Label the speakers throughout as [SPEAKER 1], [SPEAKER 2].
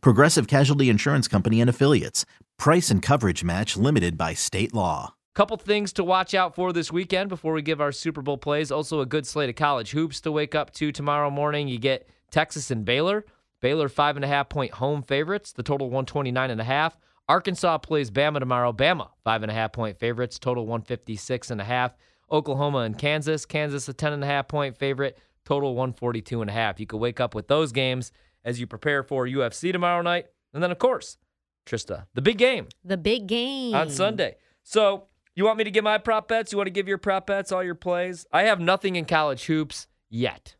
[SPEAKER 1] Progressive Casualty Insurance Company and Affiliates. Price and coverage match limited by state law.
[SPEAKER 2] Couple things to watch out for this weekend before we give our Super Bowl plays. Also, a good slate of college hoops to wake up to tomorrow morning. You get Texas and Baylor. Baylor five and a half point home favorites. The total 129 and a half. Arkansas plays Bama tomorrow. Bama five and a half point favorites. Total 156 and a half. Oklahoma and Kansas. Kansas a 10 and a half point favorite. Total 142 and a half. You could wake up with those games as you prepare for UFC tomorrow night. And then, of course, Trista, the big game
[SPEAKER 3] The big game
[SPEAKER 2] on Sunday. So, you want me to give my prop bets? You want to give your prop bets, all your plays? I have nothing in college hoops yet.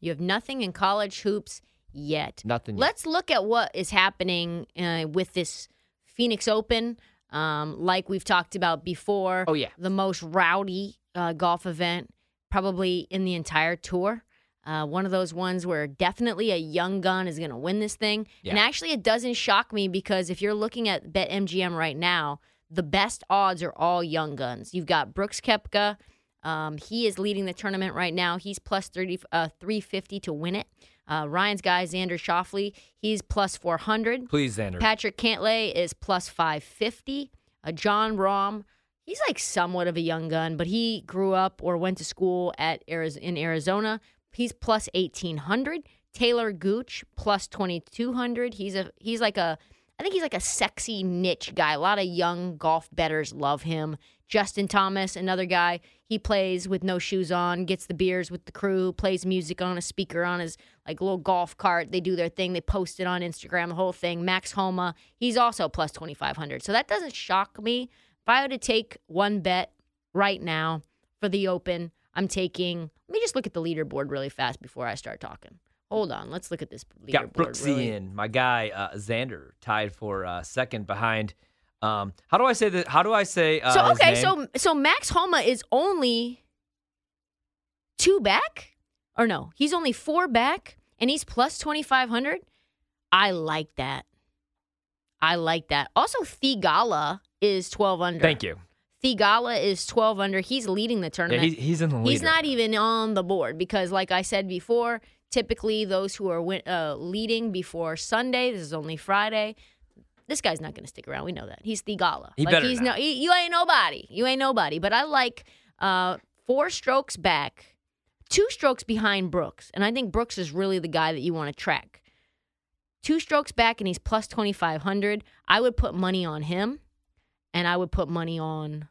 [SPEAKER 3] You have nothing in college hoops yet.
[SPEAKER 2] Nothing yet.
[SPEAKER 3] Let's look at what is happening uh, with this Phoenix Open. Um, like we've talked about before.
[SPEAKER 2] Oh, yeah.
[SPEAKER 3] The most rowdy uh, golf event probably in the entire tour. Uh, one of those ones where definitely a young gun is going to win this thing. And actually, it doesn't shock me because if you're looking at BetMGM right now, the best odds are all young guns. You've got Brooks Koepka. Um, he is leading the tournament right now. He's plus 30, uh, 350 to win it. Uh, Ryan's guy, Xander Schauffele, he's plus 400.
[SPEAKER 2] Please, Xander.
[SPEAKER 3] Patrick Cantlay is plus 550. Uh, Jon Rahm, he's like somewhat of a young gun, but he grew up or went to school at Ariz- in Arizona. He's plus 1800. Taylor Gooch plus 2200. He's a he's like a I think he's like a sexy niche guy. A lot of young golf bettors love him. Justin Thomas, another guy, he plays with no shoes on, gets the beers with the crew, plays music on a speaker on his like little golf cart. They do their thing. They post it on Instagram, the whole thing. Max Homa, he's also plus 2500. So that doesn't shock me. If I were to take one bet right now for the Open, I'm taking. Let me just look at the leaderboard really fast before I start talking. Hold on, let's look at this leaderboard.
[SPEAKER 2] Got Brooksy
[SPEAKER 3] really.
[SPEAKER 2] in. My guy uh, Xander tied for uh, second behind. Um, how do I say that? How do I say? Uh,
[SPEAKER 3] So okay, so so Max Homa is only two back, or no? He's only four back, and he's plus twenty five hundred. I like that. I like that. Also, Theegala is twelve under.
[SPEAKER 2] thank you.
[SPEAKER 3] Theegala is twelve under. He's leading the
[SPEAKER 2] Yeah,
[SPEAKER 3] tournament.
[SPEAKER 2] he's, he's in the lead.
[SPEAKER 3] He's not even on the board because, like I said before, typically those who are win- uh, leading before Sunday, this is only Friday. This guy's not going to stick around. We know that. He's the gala.
[SPEAKER 2] He
[SPEAKER 3] like
[SPEAKER 2] better
[SPEAKER 3] he's
[SPEAKER 2] not.
[SPEAKER 3] no. he- you ain't nobody. You ain't nobody. But I like uh, four strokes back, two strokes behind Brooks, and I think Brooks is really the guy that you want to track. Two strokes back, and he's plus twenty five hundred. I would put money on him, and I would put money on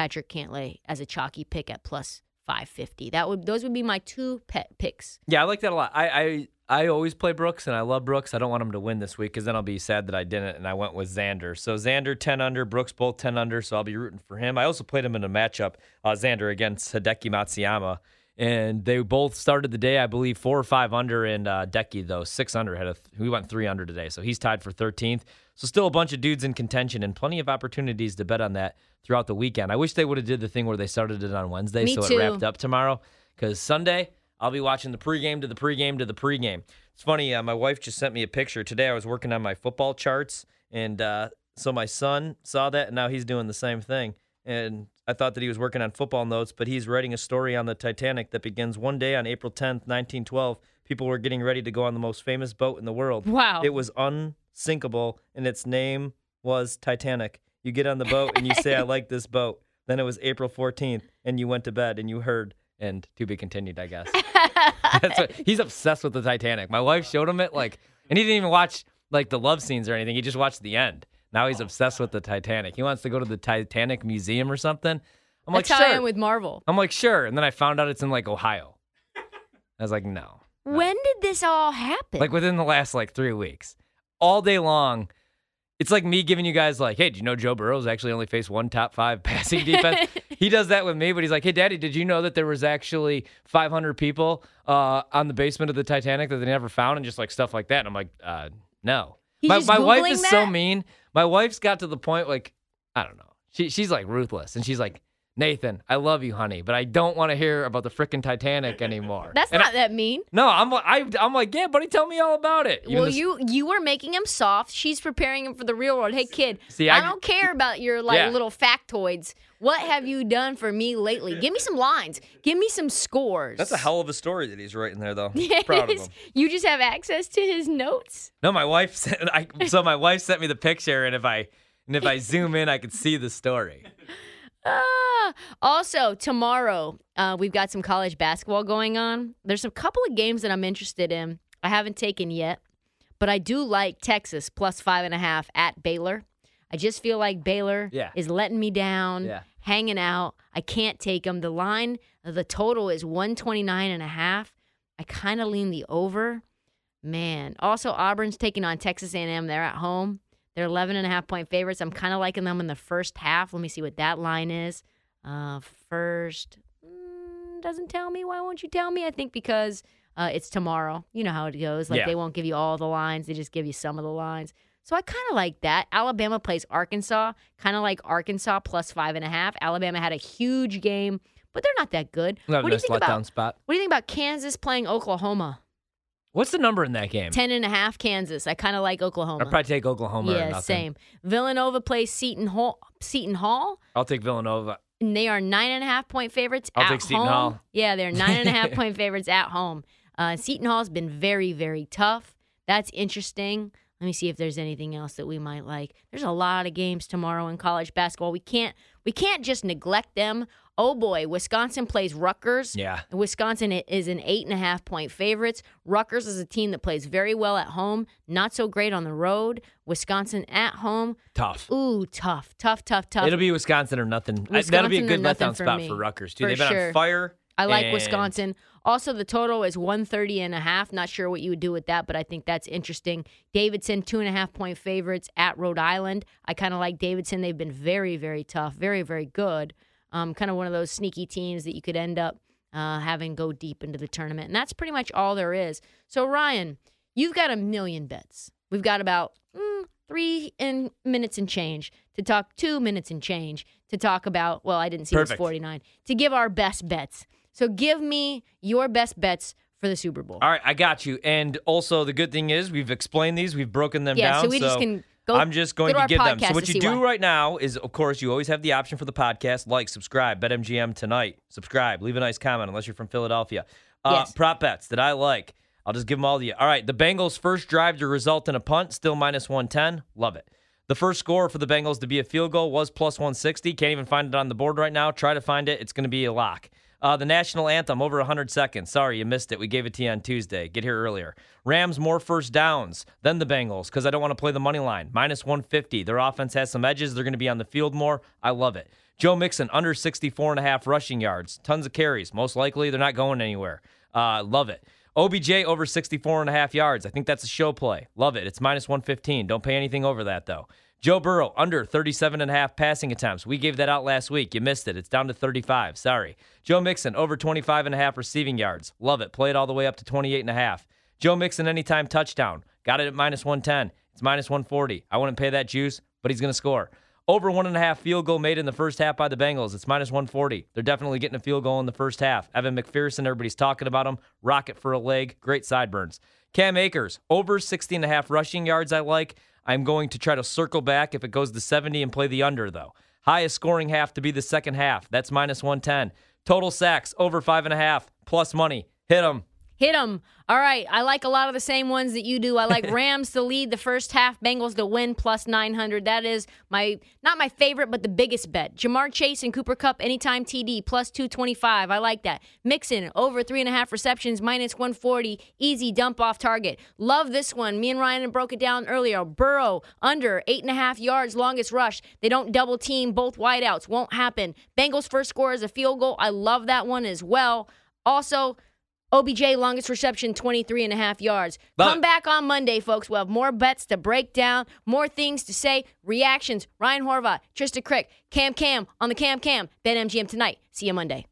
[SPEAKER 3] Patrick Cantlay as a chalky pick at plus 550. That would those would be my two pet picks.
[SPEAKER 2] Yeah, I like that a lot. I, I I always play Brooks, and I love Brooks. I don't want him to win this week because then I'll be sad that I didn't, and I went with Xander. So Xander ten under, Brooks both ten under. So I'll be rooting for him. I also played him in a matchup, uh, Xander against Hideki Matsuyama, and they both started the day, I believe, four or five under, and uh, Decky though six under had a th- we went three under today, so he's tied for thirteenth. So still a bunch of dudes in contention and plenty of opportunities to bet on that throughout the weekend. I wish they would have did the thing where they started it on Wednesday,
[SPEAKER 3] Me
[SPEAKER 2] so
[SPEAKER 3] too.
[SPEAKER 2] it wrapped up tomorrow. Because Sunday I'll be watching the pregame to the pregame to the pregame. It's funny. Uh, my wife just sent me a picture today. I was working on my football charts, and uh, so my son saw that, and now he's doing the same thing. And I thought that he was working on football notes, but he's writing a story on the Titanic that begins one day on April 10th, 1912. People were getting ready to go on the most famous boat in the world.
[SPEAKER 3] Wow.
[SPEAKER 2] It was unsinkable, and its name was Titanic. You get on the boat and you say, I like this boat. Then it was April 14th, and you went to bed and you heard, and to be continued, I guess. That's what, he's obsessed with the Titanic. My wife showed him it, like, and he didn't even watch like the love scenes or anything. He just watched the end. Now he's obsessed with the Titanic. He wants to go to the Titanic Museum or something. I'm
[SPEAKER 3] That's
[SPEAKER 2] like,
[SPEAKER 3] how
[SPEAKER 2] sure.
[SPEAKER 3] I am with Marvel.
[SPEAKER 2] I'm like, sure. And then I found out it's in like Ohio. I was like, no.
[SPEAKER 3] When did this all happen?
[SPEAKER 2] Like within the last like three weeks, all day long. It's like me giving you guys like, hey, do you know Joe Burrow's actually only faced one top five passing defense? he does that with me, but he's like, hey, Daddy, did you know that there was actually 500 people uh, on the basement of the Titanic that they never found, and just like stuff like that? And I'm like, uh, no.
[SPEAKER 3] He's
[SPEAKER 2] my
[SPEAKER 3] just
[SPEAKER 2] my wife
[SPEAKER 3] Googling
[SPEAKER 2] is so mean. My wife's got to the point like I don't know. She she's like ruthless, and she's like. Nathan, I love you, honey, but I don't want to hear about the freaking Titanic anymore.
[SPEAKER 3] That's
[SPEAKER 2] And I-
[SPEAKER 3] not that mean.
[SPEAKER 2] no, I'm I, I'm like, yeah, buddy, tell me all about it. Even
[SPEAKER 3] well,
[SPEAKER 2] this-
[SPEAKER 3] you you were making him soft. She's preparing him for the real world. Hey, kid,
[SPEAKER 2] See,
[SPEAKER 3] I,
[SPEAKER 2] I-
[SPEAKER 3] don't care about your like
[SPEAKER 2] Yeah.
[SPEAKER 3] little factoids. What have you done for me lately? Give me some lines. Give me some scores.
[SPEAKER 4] That's a hell of a story that he's writing there, though.
[SPEAKER 3] Yes.
[SPEAKER 4] Proud of him.
[SPEAKER 3] You just have access to his notes.
[SPEAKER 2] No, my wife sent. I, so my wife sent me the picture, and if I and if I zoom in, I could see the story.
[SPEAKER 3] Ah. Also, tomorrow uh, we've got some college basketball going on. There's a couple of games that I'm interested in. I haven't taken yet, but I do like Texas plus five and a half at Baylor. I just feel like Baylor
[SPEAKER 2] Yeah.
[SPEAKER 3] is letting me down,
[SPEAKER 2] Yeah.
[SPEAKER 3] hanging out. I can't take them. The line, the total is 129 and a half. I kind of lean the over. Man. Also, Auburn's taking on Texas A&M. They're at home. They're 11 and a half point favorites. I'm kind of liking them in the first half. Let me see what that line is. Uh, first mm, doesn't tell me. Why won't you tell me? I think because uh, it's tomorrow. You know how it goes. Like
[SPEAKER 2] Yeah.
[SPEAKER 3] they won't give you all the lines. They just give you some of the lines. So I kind of like that. Alabama plays Arkansas. Kind of like Arkansas plus five and a half. Alabama had a huge game, but they're not that good.
[SPEAKER 2] Not a
[SPEAKER 3] What do you think about?
[SPEAKER 2] spot.
[SPEAKER 3] What do you think about Kansas playing Oklahoma?
[SPEAKER 2] What's the number in that game?
[SPEAKER 3] Ten and a half Kansas. I kind of like Oklahoma.
[SPEAKER 2] I'd probably take Oklahoma.
[SPEAKER 3] yeah, same. Villanova plays Seton Hall. Seton Hall,
[SPEAKER 2] I'll take Villanova.
[SPEAKER 3] And they are nine and a half point favorites.
[SPEAKER 2] I'll
[SPEAKER 3] at home.
[SPEAKER 2] Hall.
[SPEAKER 3] Yeah, they're nine and a half point favorites at home. Uh, Seton Hall's been very, very tough. That's interesting. Let me see if there's anything else that we might like. There's a lot of games tomorrow in college basketball. We can't we can't just neglect them. Oh boy, Wisconsin plays Rutgers.
[SPEAKER 2] Yeah.
[SPEAKER 3] Wisconsin is an eight and a half point favorites. Rutgers is a team that plays very well at home, not so great on the road. Wisconsin at home,
[SPEAKER 2] Tough.
[SPEAKER 3] ooh, tough, tough, tough, tough.
[SPEAKER 2] It'll be Wisconsin or nothing. I- That'll be a good letdown
[SPEAKER 3] for
[SPEAKER 2] spot
[SPEAKER 3] me.
[SPEAKER 2] for Rutgers too.
[SPEAKER 3] For
[SPEAKER 2] They've been
[SPEAKER 3] sure.
[SPEAKER 2] on fire.
[SPEAKER 3] I like
[SPEAKER 2] and-
[SPEAKER 3] Wisconsin. Also, the total is 130 and a half. Not sure what you would do with that, but I think that's interesting. Davidson, two and a half point favorites at Rhode Island. I kind of like Davidson. They've been very, very tough, very, very good. Um, kind of one of those sneaky teams that you could end up uh, having go deep into the tournament. And that's pretty much all there is. So, Ryan, you've got a million bets. We've got about mm, three in minutes and change to talk, two minutes and change to talk about. Well, I didn't see
[SPEAKER 2] Perfect.
[SPEAKER 3] this 49 to give our best bets. So give me your best bets for the Super Bowl.
[SPEAKER 2] All right, I got you. And also, the good thing is we've explained these, we've broken them
[SPEAKER 3] Yeah,
[SPEAKER 2] down.
[SPEAKER 3] so we just can go-
[SPEAKER 2] I'm just going
[SPEAKER 3] go to
[SPEAKER 2] to give them. So what you do
[SPEAKER 3] why.
[SPEAKER 2] right now is, of course, you always have the option for the podcast. Like, subscribe, BetMGM tonight. Subscribe, leave a nice comment unless you're from Philadelphia. Uh,
[SPEAKER 3] Yes.
[SPEAKER 2] Prop bets that I like. I'll just give them all to you. All right, the Bengals' first drive to result in a punt, still minus 110. Love it. The first score for the Bengals to be a field goal was plus 160. Can't even find it on the board right now. Try to find it. It's going to be a lock. Uh, the national anthem, over 100 seconds. Sorry, you missed it. We gave it to you on Tuesday. Get here earlier. Rams more first downs than the Bengals because I don't want to play the money line. Minus 150. Their offense has some edges. They're going to be on the field more. I love it. Joe Mixon, under 64 and a half rushing yards. Tons of carries. Most likely, they're not going anywhere. Uh, love it. OBJ over 64 and a half yards. I think that's a show play. Love it. It's minus 115. Don't pay anything over that, though. Joe Burrow, under 37 and a half passing attempts. We gave that out last week. You missed it. It's down to 35. Sorry. Joe Mixon, over 25 and a half receiving yards. Love it. Play it all the way up to 28 and a half. Joe Mixon, anytime touchdown. Got it at minus 110. It's minus 140. I wouldn't pay that juice, but he's going to score. Over one and a half field goal made in the first half by the Bengals. It's minus 140. They're definitely getting a field goal in the first half. Evan McPherson, everybody's talking about him. Rocket for a leg. Great sideburns. Cam Akers, over 60 and a half rushing yards, I like. I'm going to try to circle back if it goes to 70 and play the under, though. Highest scoring half to be the second half. That's minus 110. Total sacks, over five and a half, plus money. Hit them.
[SPEAKER 3] Hit them. All right. I like a lot of the same ones that you do. I like Rams to lead the first half, Bengals to win plus 900. That is my, not my favorite, but the biggest bet. Ja'Marr Chase and Cooper Kupp anytime TD plus 225. I like that. Mixon over three and a half receptions minus 140. Easy dump off target. Love this one. Me and Ryan broke it down earlier. Burrow under eight and a half yards, longest rush. They don't double team both wideouts. Won't happen. Bengals first score is a field goal. I love that one as well. Also, OBJ longest reception 23 and a half yards.
[SPEAKER 2] Love
[SPEAKER 3] Come back on Monday, folks. We'll have more bets to break down, more things to say, reactions. Ryan Horvath, Trista Crick, Cam Cam on the Cam Cam, BetMGM tonight. See you Monday.